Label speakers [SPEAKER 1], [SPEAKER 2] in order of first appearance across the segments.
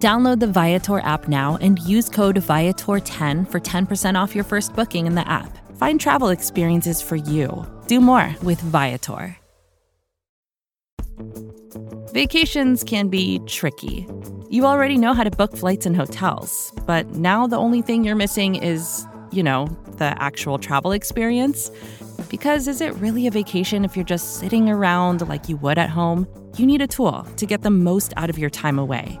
[SPEAKER 1] Download the Viator app now and use code Viator10 for 10% off your first booking in the app. Find travel experiences for you. Do more with Viator. Vacations can be tricky. You already know how to book flights and hotels, but now the only thing you're missing is, you know, the actual travel experience. Because is it really a vacation if you're just sitting around like you would at home? You need a tool to get the most out of your time away.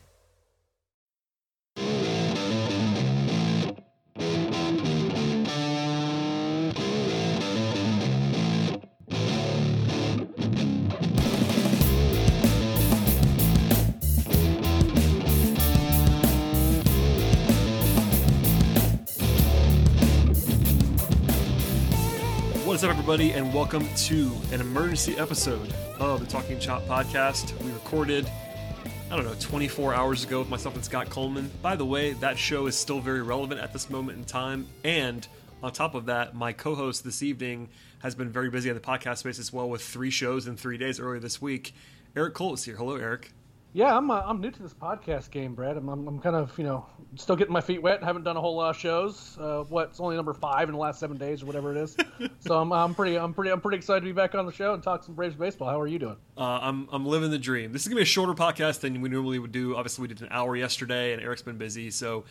[SPEAKER 2] What's up, everybody, and welcome to an emergency episode of the Talking Chop podcast. We recorded, I don't know, 24 hours ago with myself and Scott Coleman. By the way, that show is still very relevant at this moment in time. And on top of that, my co host this evening has been very busy on the podcast space as well with three shows in three days earlier this week. Eric Cole is here. Hello, Eric.
[SPEAKER 3] Yeah, I'm uh, I'm new to this podcast game, Brad. I'm, I'm, I'm kind of you know still getting my feet wet. Haven't done a whole lot of shows. Uh, what? It's only number five in the last seven days or whatever it is. so I'm, I'm pretty I'm pretty I'm pretty excited to be back on the show and talk some Braves baseball. How are you doing?
[SPEAKER 2] Uh, I'm I'm living the dream. This is gonna be a shorter podcast than we normally would do. Obviously, we did an hour yesterday, and Eric's been busy, so.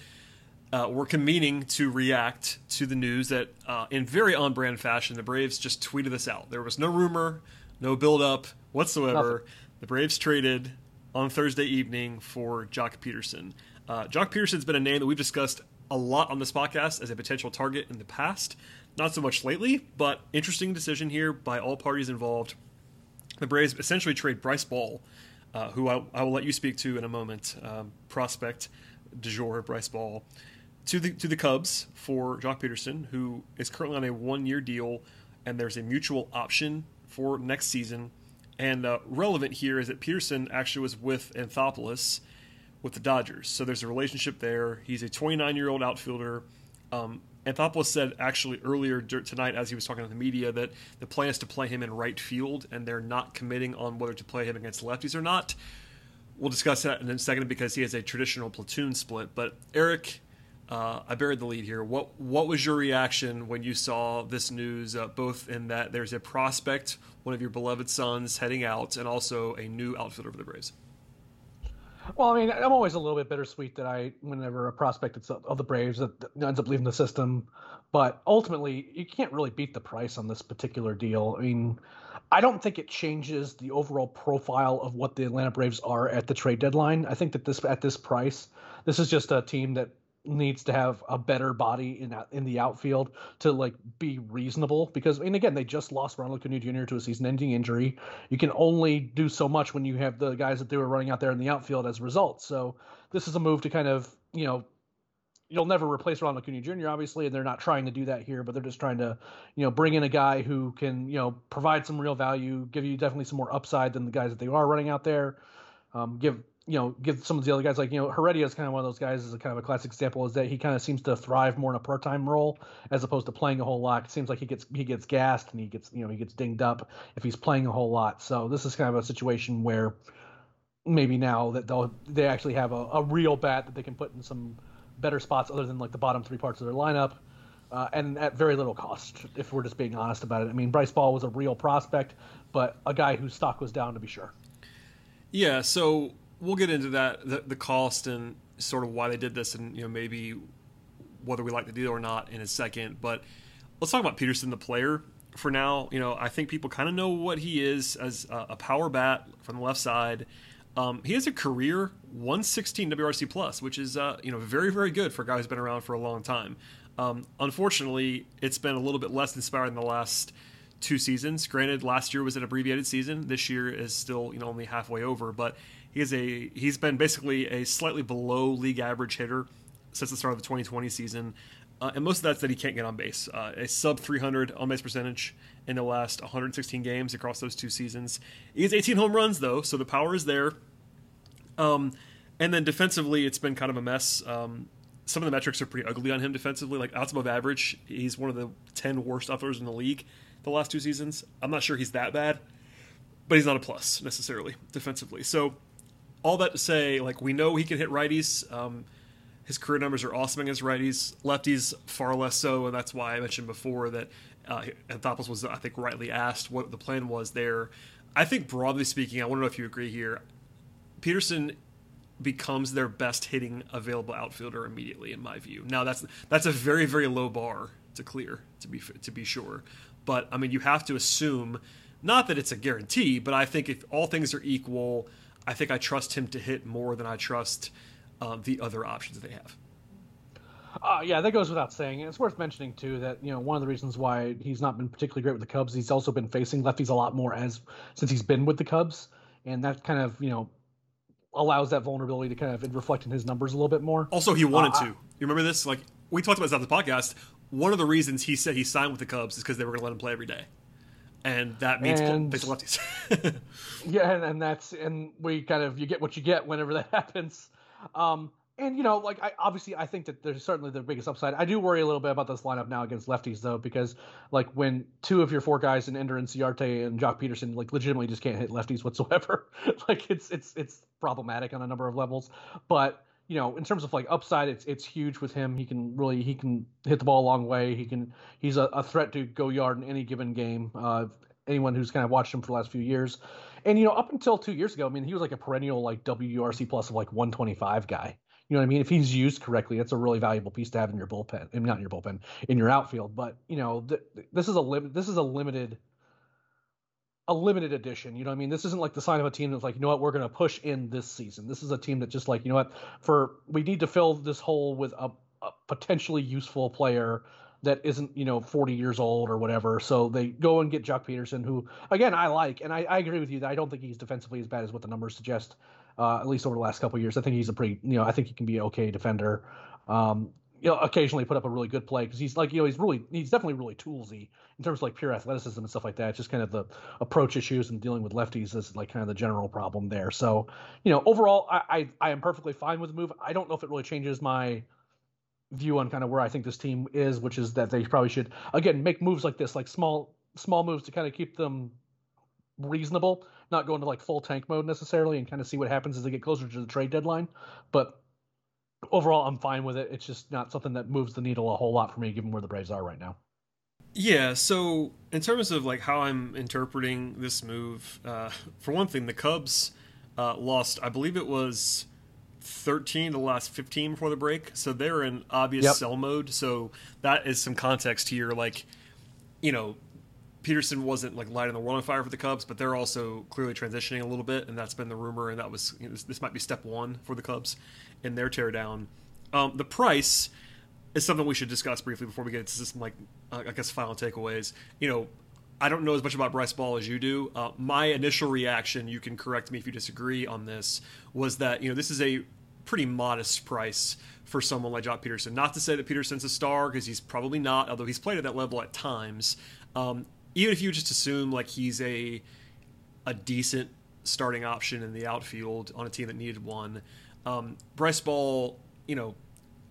[SPEAKER 2] Uh, we're convening to react to the news that, uh, in very on-brand fashion, the Braves just tweeted this out. There was no rumor, no build-up whatsoever. Nothing. The Braves traded on Thursday evening for Joc Pederson. Uh, Joc Pederson's been a name that we've discussed a lot on this podcast as a potential target in the past. Not so much lately, but interesting decision here by all parties involved. The Braves essentially trade Bryce Ball, uh, who I, I, will let you speak to in a moment, um, prospect du jour, Bryce Ball, to the to the Cubs for Joc Pederson, who is currently on a one year deal, and there's a mutual option for next season and uh, relevant here is that Pederson actually was with Anthopoulos with the Dodgers. So there's a relationship there. He's a 29 year old outfielder. Um, Anthopoulos said actually earlier tonight, as he was talking to the media, that the plan is to play him in right field, and they're not committing on whether to play him against lefties or not. We'll discuss that in a second because he has a traditional platoon split. But Eric, uh, I buried the lead here. What what was your reaction when you saw this news? Uh, both in that there's a prospect, one of your beloved sons, heading out, and also a new outfielder for the Braves.
[SPEAKER 3] Well, I mean, I'm always a little bit bittersweet that I, whenever a prospect of the Braves that ends up leaving the system, but ultimately, you can't really beat the price on this particular deal. I mean, I don't think it changes the overall profile of what the Atlanta Braves are at the trade deadline. I think that this at this price, this is just a team that needs to have a better body in in the outfield to like be reasonable because and again they just lost Ronald Acuna Jr. to a season-ending injury. You can only do so much when you have the guys that they were running out there in the outfield as a result. So this is a move to kind of you know you'll never replace Ronald Acuna Jr. obviously, and they're not trying to do that here, but they're just trying to you know bring in a guy who can you know provide some real value, give you definitely some more upside than the guys that they are running out there. Um, give you know, give some of the other guys like you know Heredia is kind of one of those guys. Is a kind of a classic example. Is that he kind of seems to thrive more in a part-time role as opposed to playing a whole lot. It seems like he gets he gets gassed and he gets you know he gets dinged up if he's playing a whole lot. So this is kind of a situation where maybe now that they'll they actually have a, a real bat that they can put in some better spots other than like the bottom three parts of their lineup. Uh, and at very little cost, if we're just being honest about it. I mean, Bryce Ball was a real prospect, but a guy whose stock was down to be sure.
[SPEAKER 2] Yeah, so we'll get into that, the, the cost and sort of why they did this, and you know maybe whether we like the deal or not in a second. But let's talk about Pederson, the player, for now. You know, I think people kind of know what he is as a, power bat from the left side. Um, he has a career 116 WRC plus, which is uh, you know very very good for a guy who's been around for a long time. Um, unfortunately, it's been a little bit less inspiring in the last two seasons. Granted, last year was an abbreviated season. This year is still you know only halfway over, but he is a he's been basically a slightly below league average hitter since the start of the 2020 season. Uh, and most of that's that he can't get on base. Uh, a sub 300 on base percentage in the last 116 games across those two seasons. He has 18 home runs though, so the power is there. Um, and then defensively, it's been kind of a mess. Um, some of the metrics are pretty ugly on him defensively, like outs above average. He's one of the 10 worst outfielders in the league the last two seasons. I'm not sure he's that bad, but he's not a plus necessarily defensively. So all that to say, like we know he can hit righties. Um, his career numbers are awesome against righties. Lefties far less so, and that's why I mentioned before that uh, Anthopoulos was, I think, rightly asked what the plan was there. I think broadly speaking, I want to know if you agree here. Pederson becomes their best hitting available outfielder immediately, in my view. Now that's that's a very very low bar to clear to be to be sure, but I mean you have to assume not that it's a guarantee, but I think if all things are equal, I think I trust him to hit more than I trust um, the other options they have.
[SPEAKER 3] Uh, yeah, that goes without saying. It's worth mentioning too that you know one of the reasons why he's not been particularly great with the Cubs, he's also been facing lefties a lot more as since he's been with the Cubs, and that kind of you know allows that vulnerability to kind of reflect in his numbers a little bit more.
[SPEAKER 2] Also, he wanted uh, to. You remember this? Like we talked about this on the podcast. One of the reasons he said he signed with the Cubs is because they were going to let him play every day, and that means and, face lefties.
[SPEAKER 3] yeah, and, and that's and we kind of you get what you get whenever that happens. Um, and you know, like I obviously I think that there's certainly the biggest upside. I do worry a little bit about this lineup now against lefties though, because like when two of your four guys in Ender Inciarte and Joc Pederson like legitimately just can't hit lefties whatsoever. like it's it's it's problematic on a number of levels. But you know, in terms of like upside, it's it's huge with him. He can really he can hit the ball a long way. He can he's a, a threat to go yard in any given game. Uh, anyone who's kind of watched him for the last few years. And you know, up until two years ago, I mean, he was like a perennial like WRC plus of like 125 guy. You know what I mean? If he's used correctly, that's a really valuable piece to have in your bullpen. I mean, not in your bullpen, in your outfield. But you know, th- this is a lim- This is a limited, a limited edition. You know I mean? This isn't like the sign of a team that's like, you know what, we're going to push in this season. This is a team that just like, you know what, for we need to fill this hole with a, a potentially useful player that isn't you know 40 years old or whatever. So they go and get Joc Pederson, who again I like, and I, I agree with you that I don't think he's defensively as bad as what the numbers suggest. Uh, at least over the last couple years, I think he's a pretty you know I think he can be an okay defender. Um, you know, occasionally put up a really good play because he's like, you know, he's really, he's definitely really toolsy in terms of like pure athleticism and stuff like that. It's just kind of the approach issues and dealing with lefties is like kind of the general problem there. So, you know, overall, I, I, I am perfectly fine with the move. I don't know if it really changes my view on kind of where I think this team is, which is that they probably should again make moves like this, like small small moves to kind of keep them reasonable, not go into like full tank mode necessarily, and kind of see what happens as they get closer to the trade deadline. But overall, I'm fine with it. It's just not something that moves the needle a whole lot for me, given where the Braves are right now.
[SPEAKER 2] Yeah, so in terms of like how I'm interpreting this move, uh, for one thing, the Cubs uh, lost, I believe it was 13 the last 15 before the break so they're in obvious yep. sell mode so that is some context here like you know Pederson wasn't like lighting the world on fire for the cubs but they're also clearly transitioning a little bit and that's been the rumor and that was you know, this, this, might be step one for the cubs in their teardown um, the price is something we should discuss briefly before we get into some like uh, i guess final takeaways you know I don't know as much about Bryce Ball as you do. Uh, my initial reaction, you can correct me if you disagree on this, was that you know this is a pretty modest price for someone like Joc Pederson. Not to say that Pederson's a star because he's probably not, although he's played at that level at times. Um, even if you just assume like he's a a decent starting option in the outfield on a team that needed one, um, Bryce Ball, you know,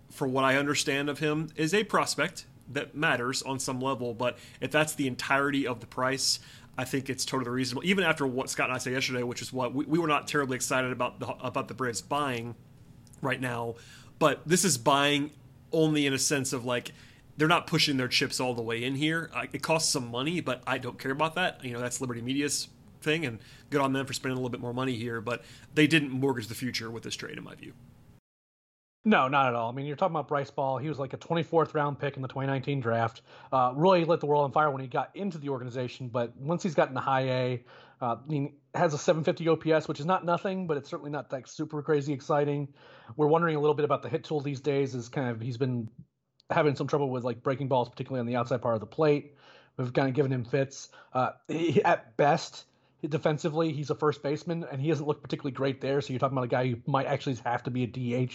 [SPEAKER 2] for what I understand of him, is a prospect that matters on some level. But if that's the entirety of the price, I think it's totally reasonable. Even after what Scott and I said yesterday, which is what we, we were not terribly excited about the about the Braves buying right now, but this is buying only in a sense of like they're not pushing their chips all the way in here. it costs some money, but I don't care about that. You know, that's Liberty Media's thing, and good on them for spending a little bit more money here. But they didn't mortgage the future with this trade, in my view.
[SPEAKER 3] No, not at all. I mean, you're talking about Bryce Ball. He was like a 24th round pick in the 2019 draft. Uh, really lit the world on fire when he got into the organization, but once he's gotten to high A, uh, I mean, has a 750 OPS, which is not nothing, but it's certainly not that super crazy exciting. We're wondering a little bit about the hit tool these days. Is kind of he's been having some trouble with like breaking balls, particularly on the outside part of the plate. We've kind of given him fits. Uh, he, at best, defensively, he's a first baseman, and he doesn't look particularly great there. So you're talking about a guy who might actually have to be a DH,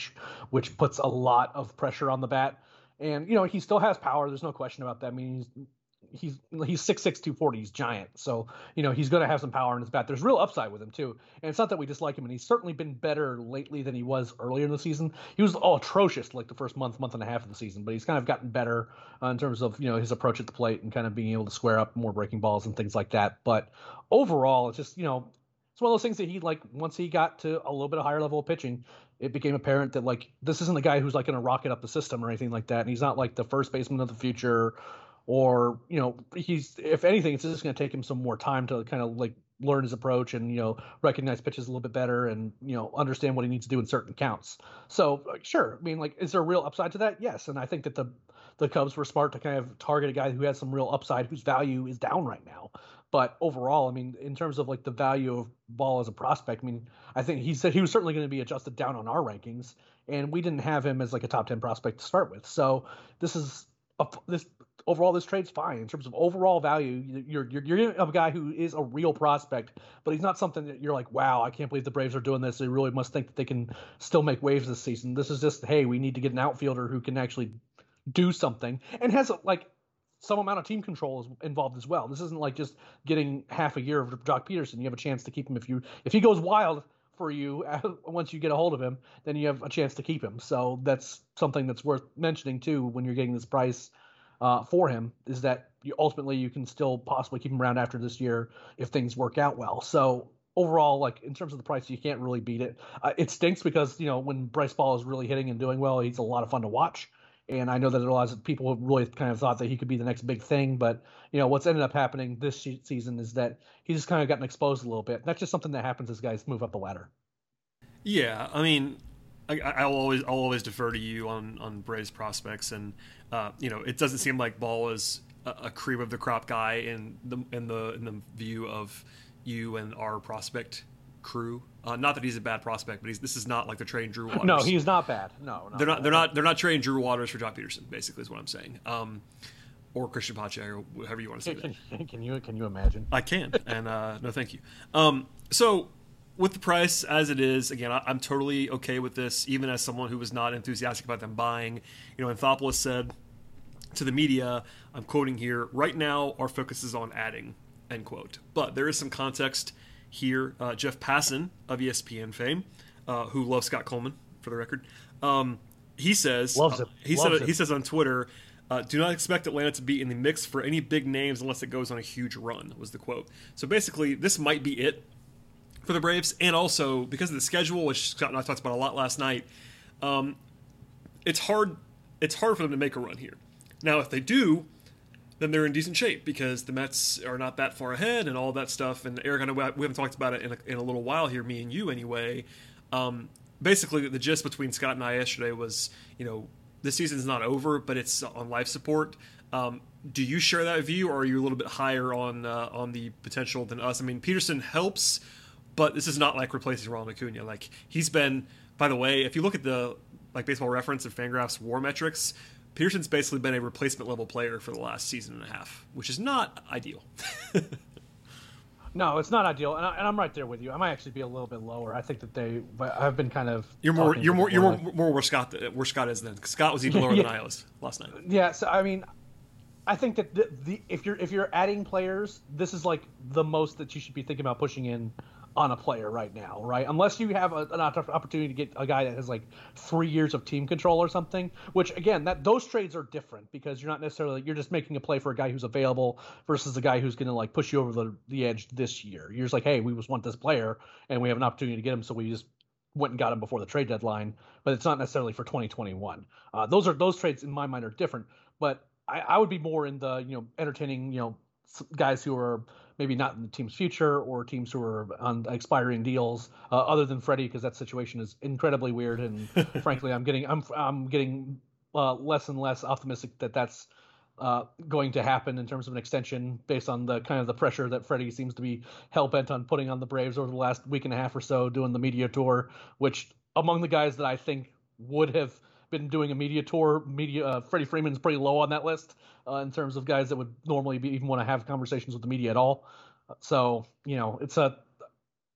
[SPEAKER 3] which puts a lot of pressure on the bat. And you know he still has power. There's no question about that. I mean, he's he's he's six six two forty. He's giant, so you know he's going to have some power in his bat. There's real upside with him too, and it's not that we dislike him. And he's certainly been better lately than he was earlier in the season. He was all atrocious like the first month, month and a half of the season, but he's kind of gotten better uh, in terms of you know his approach at the plate and kind of being able to square up more breaking balls and things like that. But overall, it's just you know it's one of those things that he like once he got to a little bit of higher level of pitching it became apparent that like this isn't the guy who's like going to rocket up the system or anything like that and he's not like the first baseman of the future or you know he's if anything it's just going to take him some more time to kind of like learn his approach and you know recognize pitches a little bit better and you know understand what he needs to do in certain counts. So sure i mean like is there a real upside to that? Yes and i think that the the cubs were smart to kind of target a guy who has some real upside whose value is down right now. But overall i mean in terms of like the value of ball as a prospect i mean i think he said he was certainly going to be adjusted down on our rankings and we didn't have him as like a top 10 prospect to start with. So this is a, this overall this trade's fine in terms of overall value. You're you're you're a guy who is a real prospect, but he's not something that you're like, wow, I can't believe the Braves are doing this. They really must think that they can still make waves this season. This is just, hey, we need to get an outfielder who can actually do something and has like some amount of team control is involved as well. This isn't like just getting half a year of Joc Pederson. You have a chance to keep him if you if he goes wild for you once you get a hold of him, then you have a chance to keep him. So that's something that's worth mentioning too when you're getting this price uh, for him is that you, ultimately you can still possibly keep him around after this year if things work out well. So overall, like in terms of the price, you can't really beat it. Uh, it stinks because you know when Bryce Ball is really hitting and doing well, he's a lot of fun to watch. And I know that a lot of people really kind of thought that he could be the next big thing, but you know what's ended up happening this season is that he's just kind of gotten exposed a little bit. That's just something that happens as guys move up the ladder.
[SPEAKER 2] Yeah, I mean, I, will always I'll always defer to you on on Braves prospects, and uh, you know it doesn't seem like Ball is a, a cream of the crop guy in the in the in the view of you and our prospect crew. Uh, not that he's a bad prospect, but he's, this is not like they're trading Drew Waters.
[SPEAKER 3] No, he's not bad. No,
[SPEAKER 2] not they're not. Bad. They're not. They're not trading Drew Waters for Joc Pederson. Basically, is what I'm saying. Um, or Christian Pache, or whatever you want to say.
[SPEAKER 3] Can, can, you can you imagine?
[SPEAKER 2] I can, and uh, no, thank you. Um, so with the price as it is, again, I, am totally okay with this, even as someone who was not enthusiastic about them buying. You know, Anthopoulos said to the media, I'm quoting here, right now our focus is on adding, end quote. But there is some context here. Uh, Jeff Passan of ESPN fame, uh, who loves Scott Coleman, for the record, um, he says,
[SPEAKER 3] loves it. Uh,
[SPEAKER 2] he
[SPEAKER 3] loves
[SPEAKER 2] said, it. he says on Twitter, uh, do not expect Atlanta to be in the mix for any big names unless it goes on a huge run, was the quote. So basically, this might be it for the Braves, and also because of the schedule, which Scott and I talked about a lot last night. Um, it's hard. It's hard for them to make a run here. Now, if they do, then they're in decent shape because the Mets are not that far ahead and all that stuff. And Eric, I know we haven't talked about it in a, in a little while here, me and you anyway. Um, basically, the gist between Scott and I yesterday was, you know, the season's not over, but it's on life support. Um, do you share that view, or are you a little bit higher on uh, on the potential than us? I mean, Pederson helps but this is not like replacing Ronald Acuna. Like he's been, by the way, if you look at the like Baseball Reference and Fangraphs WAR metrics, Pederson's basically been a replacement level player for the last season and a half, which is not ideal.
[SPEAKER 3] no, it's not ideal, and, I, am right there with you. I might actually be a little bit lower. I think that they, but I've been kind of.
[SPEAKER 2] You're more, you're more, you're more, more where Scott, where Scott is then. Scott was even lower yeah. than I was last night.
[SPEAKER 3] Yeah, so I mean, I think that the, the, if you're if you're adding players, this is like the most that you should be thinking about pushing in on a player right now, right? Unless you have a, an opportunity to get a guy that has like three years of team control or something. Which again, that those trades are different because you're not necessarily you're just making a play for a guy who's available versus a guy who's going to like push you over the the edge this year. You're just like, hey, we just want this player and we have an opportunity to get him, so we just went and got him before the trade deadline. But it's not necessarily for 2021. Uh, those are those trades in my mind are different. But I, I would be more in the you know entertaining you know guys who are maybe not in the team's future or teams who are on expiring deals, uh, other than Freddie, because that situation is incredibly weird. And frankly, I'm getting I'm I'm getting uh, less and less optimistic that that's uh, going to happen in terms of an extension based on the kind of the pressure that Freddie seems to be hell bent on putting on the Braves over the last week and a half or so, doing the media tour, which among the guys that I think would have been doing a media tour. Media uh, Freddie Freeman's pretty low on that list uh, in terms of guys that would normally be, even want to have conversations with the media at all. So you know, it's a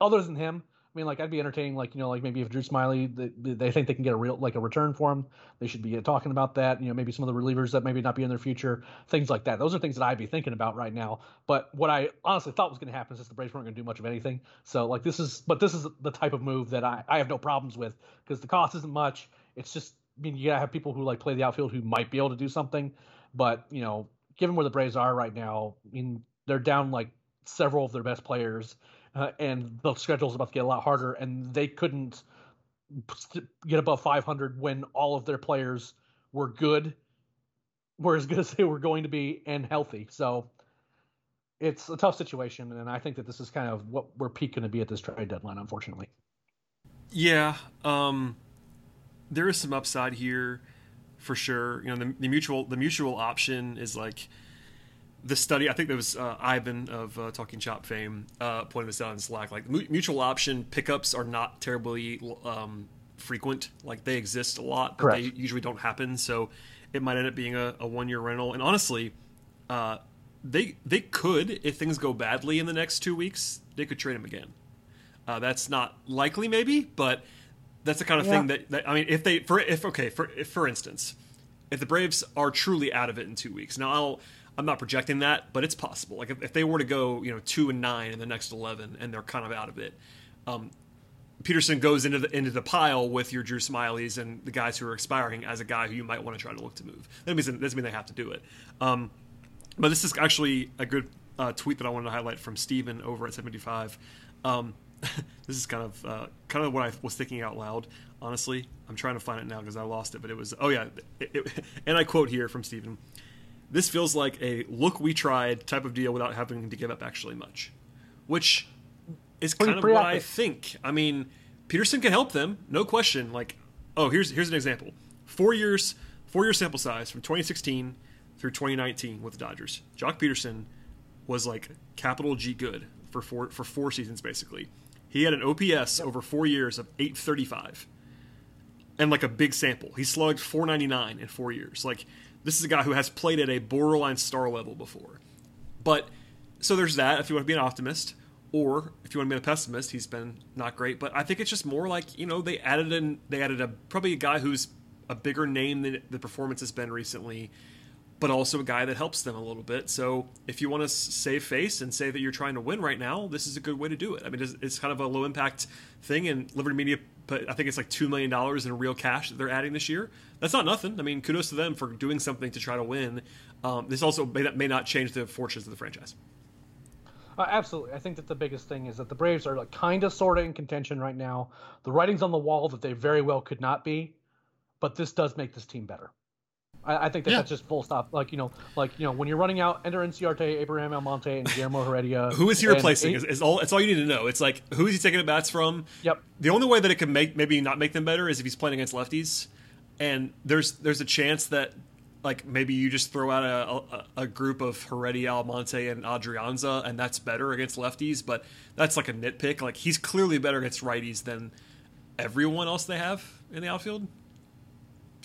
[SPEAKER 3] other than him. I mean, like I'd be entertaining, like you know, like maybe if Drew Smyly, they, they think they can get a real like a return for him, they should be talking about that. You know, maybe some of the relievers that maybe not be in their future, things like that. Those are things that I'd be thinking about right now. But what I honestly thought was going to happen is the Braves weren't going to do much of anything. So like this is, but this is the type of move that I I have no problems with because the cost isn't much. It's just I mean, you gotta have people who like play the outfield who might be able to do something, but you know, given where the Braves are right now, I mean, they're down like several of their best players, uh, and the schedule's about to get a lot harder, and they couldn't get above 500 when all of their players were good, were as good as they were going to be, and healthy. So it's a tough situation, and I think that this is kind of what we're peak going to be at this trade deadline, unfortunately.
[SPEAKER 2] Yeah. Um there is some upside here for sure. You know, the, the mutual the mutual option is like the study. I think there was uh, Ivan of uh, Talking Chop fame uh, pointing this out in Slack. Like mutual option pickups are not terribly um, frequent. Like they exist a lot, but Correct. they usually don't happen. So it might end up being a, a one year rental. And honestly, uh, they they could if things go badly in the next two weeks, they could trade him again. Uh, that's not likely, maybe, but that's the kind of yeah. thing that, that, I mean, if they for if okay for if, for instance, if the Braves are truly out of it in two weeks, now I'll I'm not projecting that, but it's possible. Like if, if they were to go you know two and nine in the next eleven and they're kind of out of it, um, Pederson goes into the into the pile with your Drew Smyly's and the guys who are expiring as a guy who you might want to try to look to move. That means that doesn't mean they have to do it. Um, but this is actually a good uh, tweet that I wanted to highlight from Steven over at 75. Um, this is kind of uh, kind of what I was thinking out loud. Honestly, I'm trying to find it now because I lost it. But it was oh yeah, it, it, and I quote here from Stephen: "This feels like a look we tried type of deal without having to give up actually much," which is kind of what I think. I mean, Pederson can help them, no question. Like, oh, here's here's an example: four years, four year sample size from 2016 through 2019 with the Dodgers. Joc Pederson was like capital G good for four for four seasons basically. He had an OPS over four years of 835 and like a big sample. He slugged 499 in four years. Like, this is a guy who has played at a borderline star level before. But, so there's that if you want to be an optimist. Or if you want to be a pessimist, he's been not great. But I think it's just more like, you know, they added in, they added a, probably a guy who's a bigger name than the performance has been recently but also a guy that helps them a little bit. So if you want to save face and say that you're trying to win right now, this is a good way to do it. I mean, it's, it's kind of a low impact thing, and Liberty Media, but I think it's like two million dollars in real cash that they're adding this year. That's not nothing. I mean, kudos to them for doing something to try to win. Um, this also may may not change the fortunes of the franchise.
[SPEAKER 3] Uh, absolutely. I think that the biggest thing is that the Braves are like kind of sort of in contention right now. The writing's on the wall that they very well could not be, but this does make this team better. I, I think that yeah. that's just full stop. Like you know, like you know, when you're running out, Ender Inciarte, Abraham Almonte, and Guillermo Heredia.
[SPEAKER 2] who is he replacing? Is, is, all. It's all you need to know. It's like who is he taking the bats from?
[SPEAKER 3] Yep.
[SPEAKER 2] The only way that it can make maybe not make them better is if he's playing against lefties, and there's there's a chance that like maybe you just throw out a, a, a, group of Heredia, Almonte, and Adrianza, and that's better against lefties. But that's like a nitpick. Like he's clearly better against righties than everyone else they have in the outfield.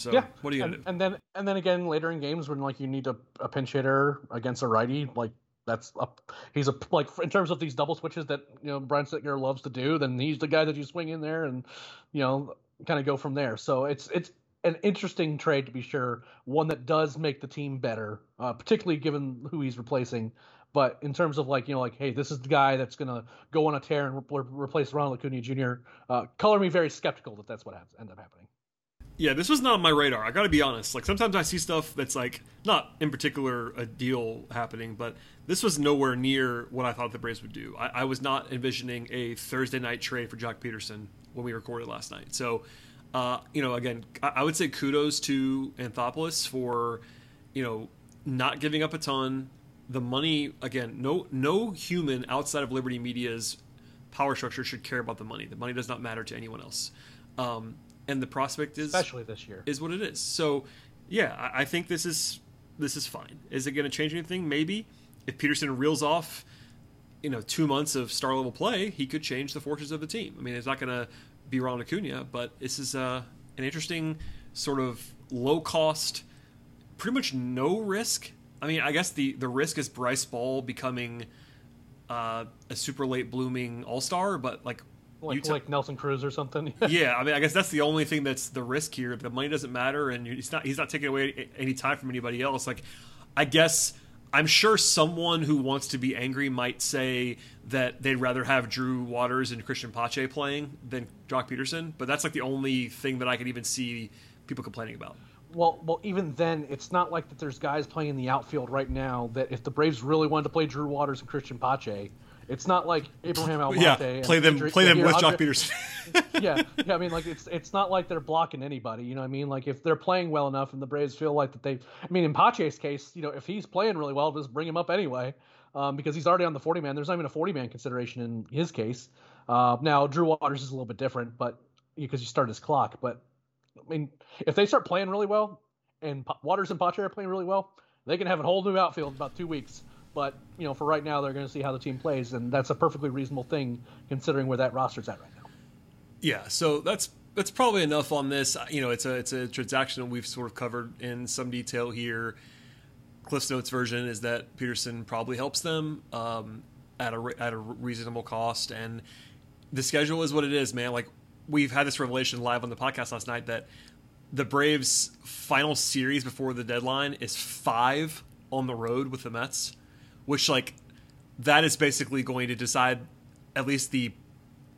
[SPEAKER 2] So yeah. what are you
[SPEAKER 3] gonna
[SPEAKER 2] and,
[SPEAKER 3] do? And then and then again later in games when like you need a, a pinch hitter against a righty, like that's a he's a like in terms of these double switches that you know Brian Snitker loves to do, then he's the guy that you swing in there and you know kind of go from there. So it's it's an interesting trade to be sure, one that does make the team better, uh, particularly given who he's replacing. But in terms of like you know like hey this is the guy that's gonna go on a tear and re- replace Ronald Acuna Jr. Uh, color me very skeptical that that's what ha- end up happening.
[SPEAKER 2] Yeah, this was not on my radar. I got to be honest. Like sometimes I see stuff that's like not in particular a deal happening, but this was nowhere near what I thought the Braves would do. I, I was not envisioning a Thursday night trade for Joc Pederson when we recorded last night. So, uh, you know, again, I, I would say kudos to Anthopoulos for, you know, not giving up a ton. The money again, no no human outside of Liberty Media's power structure should care about the money. The money does not matter to anyone else. Um, and the prospect is
[SPEAKER 3] especially this year
[SPEAKER 2] is what it is. So, yeah, I, I think this is this is fine. Is it going to change anything? Maybe. If Pederson reels off, you know, two months of star level play, he could change the fortunes of the team. I mean, it's not going to be Ron Acuna, but this is uh, an interesting sort of low cost, pretty much no risk. I mean, I guess the the risk is Bryce Ball becoming uh, a super late blooming all star, but like
[SPEAKER 3] like, like Nelson Cruz or something.
[SPEAKER 2] yeah, I mean, I guess that's the only thing that's the risk here. The money doesn't matter, and he's not he's not taking away any time from anybody else. Like, I guess I'm sure someone who wants to be angry might say that they'd rather have Drew Waters and Christian Pache playing than Joc Pederson, but that's like the only thing that I could even see people complaining about.
[SPEAKER 3] Well, well, even then, it's not like that. There's guys playing in the outfield right now that if the Braves really wanted to play Drew Waters and Christian Pache, it's not like Abraham Almonte.
[SPEAKER 2] Yeah, play them, Adri- play them with Joc Pederson.
[SPEAKER 3] yeah, yeah. I mean, like it's it's not like they're blocking anybody. You know, what I mean, like if they're playing well enough and the Braves feel like that they, I mean, in Pache's case, you know, if he's playing really well, just bring him up anyway, um, because he's already on the 40 man. There's not even a 40 man consideration in his case. Uh, now Drew Waters is a little bit different, but because you start his clock. But I mean, if they start playing really well, and Waters and Pache are playing really well, they can have a whole new outfield in about two weeks. But you know, for right now, they're going to see how the team plays, and that's a perfectly reasonable thing considering where that roster's at right now.
[SPEAKER 2] Yeah, so that's that's probably enough on this. You know, it's a it's a transaction we've sort of covered in some detail here. Cliff's Notes version is that Pederson probably helps them um, at a at a reasonable cost, and the schedule is what it is, man. Like we've had this revelation live on the podcast last night that the Braves' final series before the deadline is five on the road with the Mets which like that is basically going to decide at least the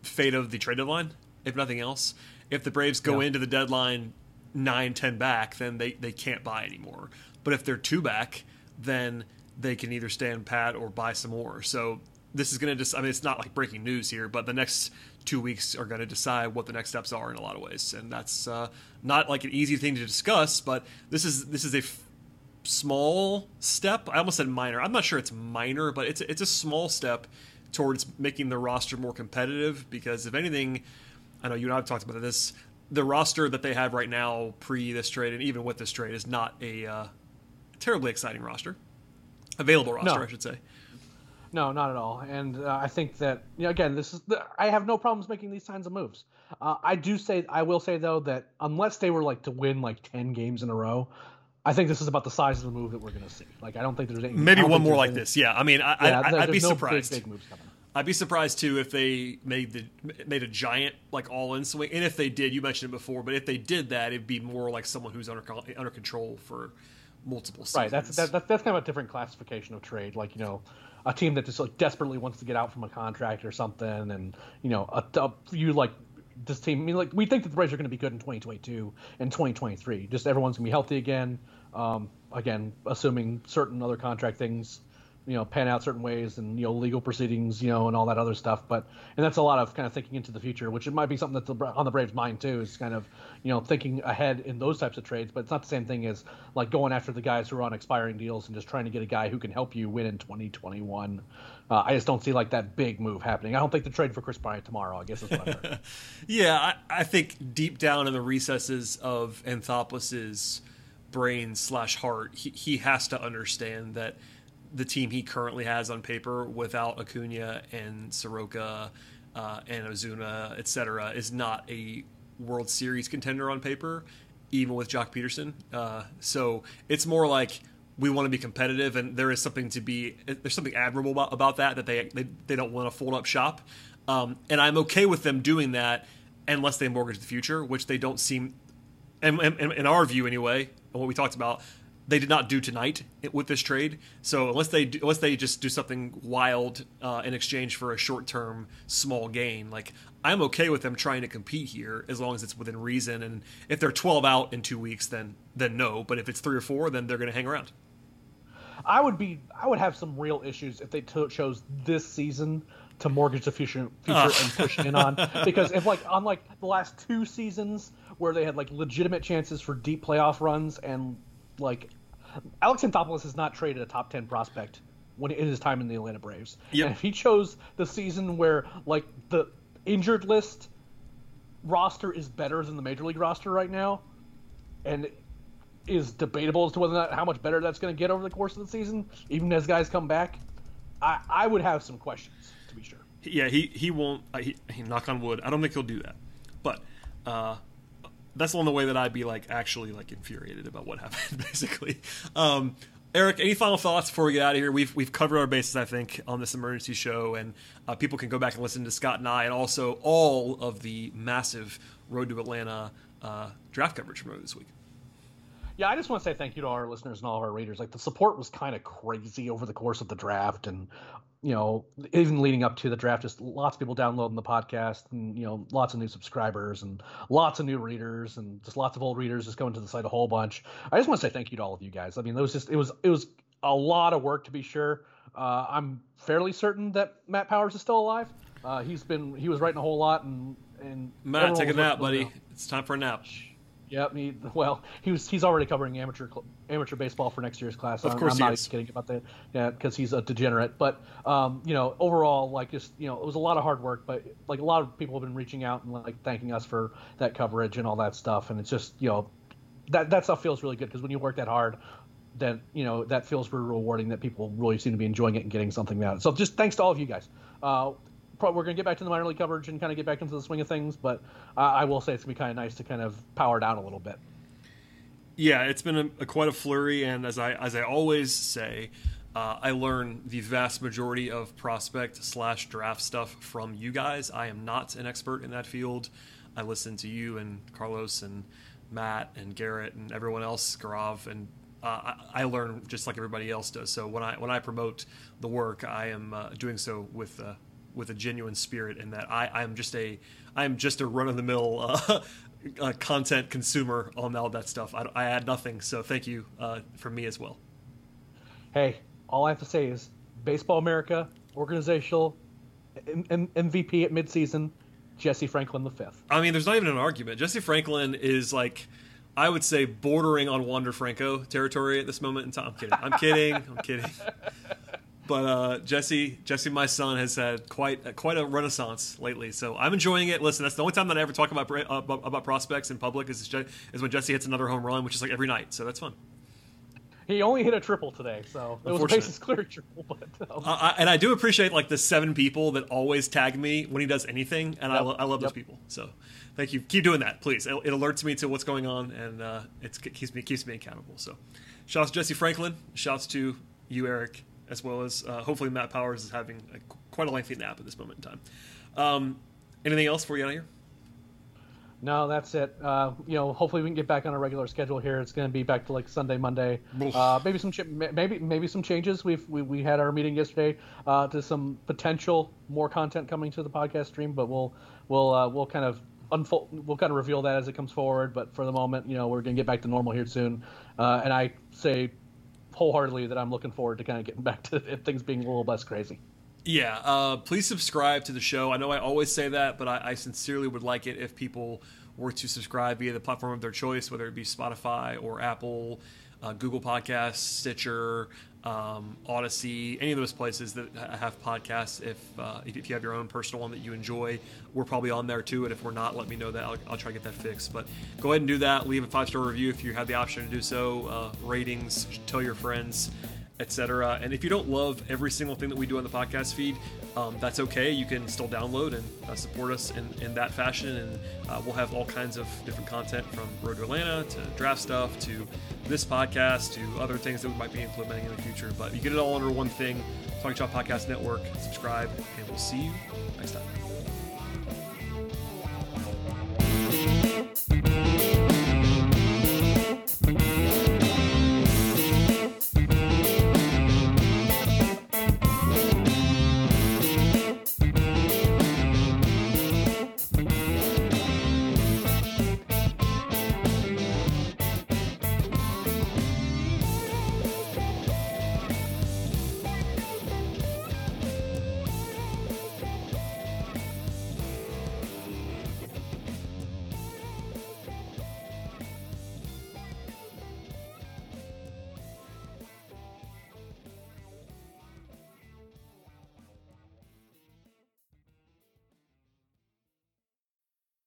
[SPEAKER 2] fate of the trade deadline, if nothing else. If the Braves go yeah. into the deadline nine, ten back, then they, they can't buy anymore. But if they're two back, then they can either stand pat or buy some more. So this is going to just, I mean, it's not like breaking news here, but the next two weeks are going to decide what the next steps are in a lot of ways. And that's uh, not like an easy thing to discuss, but this is, this is a small step. I almost said minor. I'm not sure it's minor, but it's it's a small step towards making the roster more competitive. Because if anything, I know you and I have talked about this. The roster that they have right now, pre this trade, and even with this trade, is not a uh, terribly exciting roster. Available roster, no. I should say.
[SPEAKER 3] No, not at all. And uh, I think that you know, again, this is the, I have no problems making these kinds of moves. Uh, I do say I will say though that unless they were like to win like ten games in a row, I think this is about the size of the move that we're going to see. Like, I don't think there's any.
[SPEAKER 2] Maybe one more like any, this. Yeah, I mean, I, yeah, I, would be no surprised. Big, big. I'd be surprised too if they made the made a giant like all in swing. And if they did, you mentioned it before, but if they did that, it'd be more like someone who's under under control for multiple seasons.
[SPEAKER 3] Right. That's that, that's kind of a different classification of trade. Like you know, a team that just like desperately wants to get out from a contract or something, and you know, a, a few like this team. I mean, like we think that the Braves are going to be good in 2022 and 2023. Just everyone's going to be healthy again. Um, again, assuming certain other contract things, you know, pan out certain ways and you know legal proceedings, you know, and all that other stuff. But and that's a lot of kind of thinking into the future, which it might be something that's on the Braves' mind too. Is kind of you know thinking ahead in those types of trades. But it's not the same thing as like going after the guys who are on expiring deals and just trying to get a guy who can help you win in 2021. Uh, I just don't see like that big move happening. I don't think the trade for Kris Bryant tomorrow. I guess is what I
[SPEAKER 2] yeah, I, I think deep down in the recesses of Anthopoulos' brain slash heart, he, he has to understand that the team he currently has on paper without Acuna and Soroka uh, and Ozuna, etc., is not a World Series contender on paper, even with Joc Pederson. Uh, so it's more like we want to be competitive, and there is something to be there's something admirable about, about that that they, they they don't want to fold up shop, um, and I'm okay with them doing that unless they mortgage the future, which they don't seem, and in our view anyway, what we talked about, they did not do tonight with this trade. So unless they do, unless they just do something wild uh, in exchange for a short term small gain, like I'm okay with them trying to compete here as long as it's within reason. And if they're 12 out in two weeks, then then no. But if it's three or four, then they're going to hang around.
[SPEAKER 3] I would be I would have some real issues if they t- chose this season to mortgage the future, future uh. and push in on because if like on like the last two seasons where they had like legitimate chances for deep playoff runs and like Alex Anthopoulos has not traded a top ten prospect when in his time in the Atlanta Braves. Yep. And if he chose the season where like the injured list roster is better than the major league roster right now, and is debatable as to whether or not how much better that's going to get over the course of the season, even as guys come back. I, I would have some questions to be sure.
[SPEAKER 2] Yeah, he he won't. Uh, he, he, knock on wood. I don't think he'll do that, but uh, that's the only way that I'd be like actually like infuriated about what happened. Basically, um, Eric, any final thoughts before we get out of here? We've we've covered our bases, I think, on this emergency show, and uh, people can go back and listen to Scott and I, and also all of the massive Road to Atlanta uh, draft coverage from this week.
[SPEAKER 3] Yeah, I just want to say thank you to all our listeners and all of our readers. Like the support was kind of crazy over the course of the draft, and you know, even leading up to the draft, just lots of people downloading the podcast, and you know, lots of new subscribers and lots of new readers, and just lots of old readers just going to the site a whole bunch. I just want to say thank you to all of you guys. I mean, it was just it was it was a lot of work to be sure. Uh, I'm fairly certain that Matt Powers is still alive. Uh, he's been he was writing a whole lot, and and
[SPEAKER 2] Matt, take a nap, buddy. It's time for a nap.
[SPEAKER 3] Yep. He, well, he was he's already covering amateur amateur baseball for next year's class.
[SPEAKER 2] Of I'm, course,
[SPEAKER 3] I'm,
[SPEAKER 2] not
[SPEAKER 3] is. kidding about that. Yeah, because he's a degenerate. But um, you know, overall, like just you know, it was a lot of hard work. But like a lot of people have been reaching out and like thanking us for that coverage and all that stuff. And it's just you know, that that stuff feels really good because when you work that hard, then you know that feels very rewarding. That people really seem to be enjoying it and getting something out. of it So just thanks to all of you guys. Uh, we're going to get back to the minor league coverage and kind of get back into the swing of things. But uh, I will say it's going to be kind of nice to kind of power down a little bit.
[SPEAKER 2] Yeah, it's been a, a quite a flurry, and as I as I always say, uh, I learn the vast majority of prospect slash draft stuff from you guys. I am not an expert in that field. I listen to you and Carlos and Matt and Garrett and everyone else, Gaurav, and uh, I, I, learn just like everybody else does. So when I when I promote the work, I am uh, doing so with uh, with a genuine spirit in that I I'm just a I'm just a run of the mill uh, uh, content consumer on all that stuff. I, I add nothing, so thank you uh, from me as well.
[SPEAKER 3] Hey, all I have to say is Baseball America organizational M- M- MVP at midseason, Jesse Franklin the fifth.
[SPEAKER 2] I mean, there's not even an argument. Jesse Franklin is like. I would say bordering on Wander Franco territory at this moment in time. I'm kidding. I'm kidding. I'm kidding. But uh, Jesse, Jesse, my son has had quite quite a renaissance lately. So I'm enjoying it. Listen, that's the only time that I ever talk about about, about prospects in public is is when Jesse hits another home run, which is like every night. So that's fun.
[SPEAKER 3] He only hit a triple today, so it was a bases clear triple. But
[SPEAKER 2] um. uh, I, and I do appreciate like the seven people that always tag me when he does anything, and yep. I, lo- I love yep. those people. So thank you. Keep doing that, please. It, it alerts me to what's going on, and uh, it keeps me keeps me accountable. So, shouts to Jesse Franklin. Shouts to you, Eric as well as uh, hopefully Matt Powers is having a, quite a lengthy nap at this moment in time. Um, anything else for you out here?
[SPEAKER 3] No, that's it. Uh, you know, hopefully we can get back on a regular schedule here. It's going to be back to like Sunday, Monday. Uh, maybe some maybe maybe some changes. We've we, we had our meeting yesterday uh, to some potential more content coming to the podcast stream, but we'll we'll uh, we'll kind of unfold. We'll kind of reveal that as it comes forward. But for the moment, you know, we're going to get back to normal here soon. Uh, and I say wholeheartedly that I'm looking forward to kind of getting back to things being a little less crazy.
[SPEAKER 2] Yeah, uh, please subscribe to the show. I know I always say that, but I, I, sincerely would like it if people were to subscribe via the platform of their choice, whether it be Spotify or Apple, uh, Google Podcasts, Stitcher, um, Audacy, any of those places that have podcasts. If, uh, if you have your own personal one that you enjoy, we're probably on there too. And if we're not, let me know that. I'll, I'll try to get that fixed. But go ahead and do that. Leave a five star review if you have the option to do so. Uh, ratings, tell your friends etc. And if you don't love every single thing that we do on the podcast feed, um, that's okay. You can still download and uh, support us in, in that fashion. And uh, we'll have all kinds of different content from Road to Atlanta to draft stuff to this podcast to other things that we might be implementing in the future. But you get it all under one thing Talking Chop Podcast Network. Subscribe, and we'll see you next time.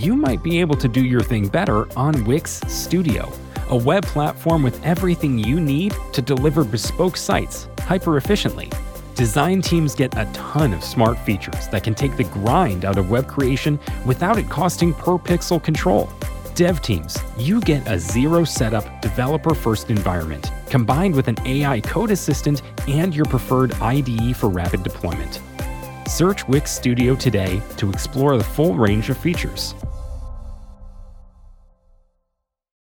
[SPEAKER 4] you might be able to do your thing better on Wix Studio, a web platform with everything you need to deliver bespoke sites hyper efficiently. Design teams get a ton of smart features that can take the grind out of web creation without it costing per pixel control. Dev teams, you get a zero setup, developer first environment combined with an AI code assistant and your preferred IDE for rapid deployment. Search Wix Studio today to explore the full range of features.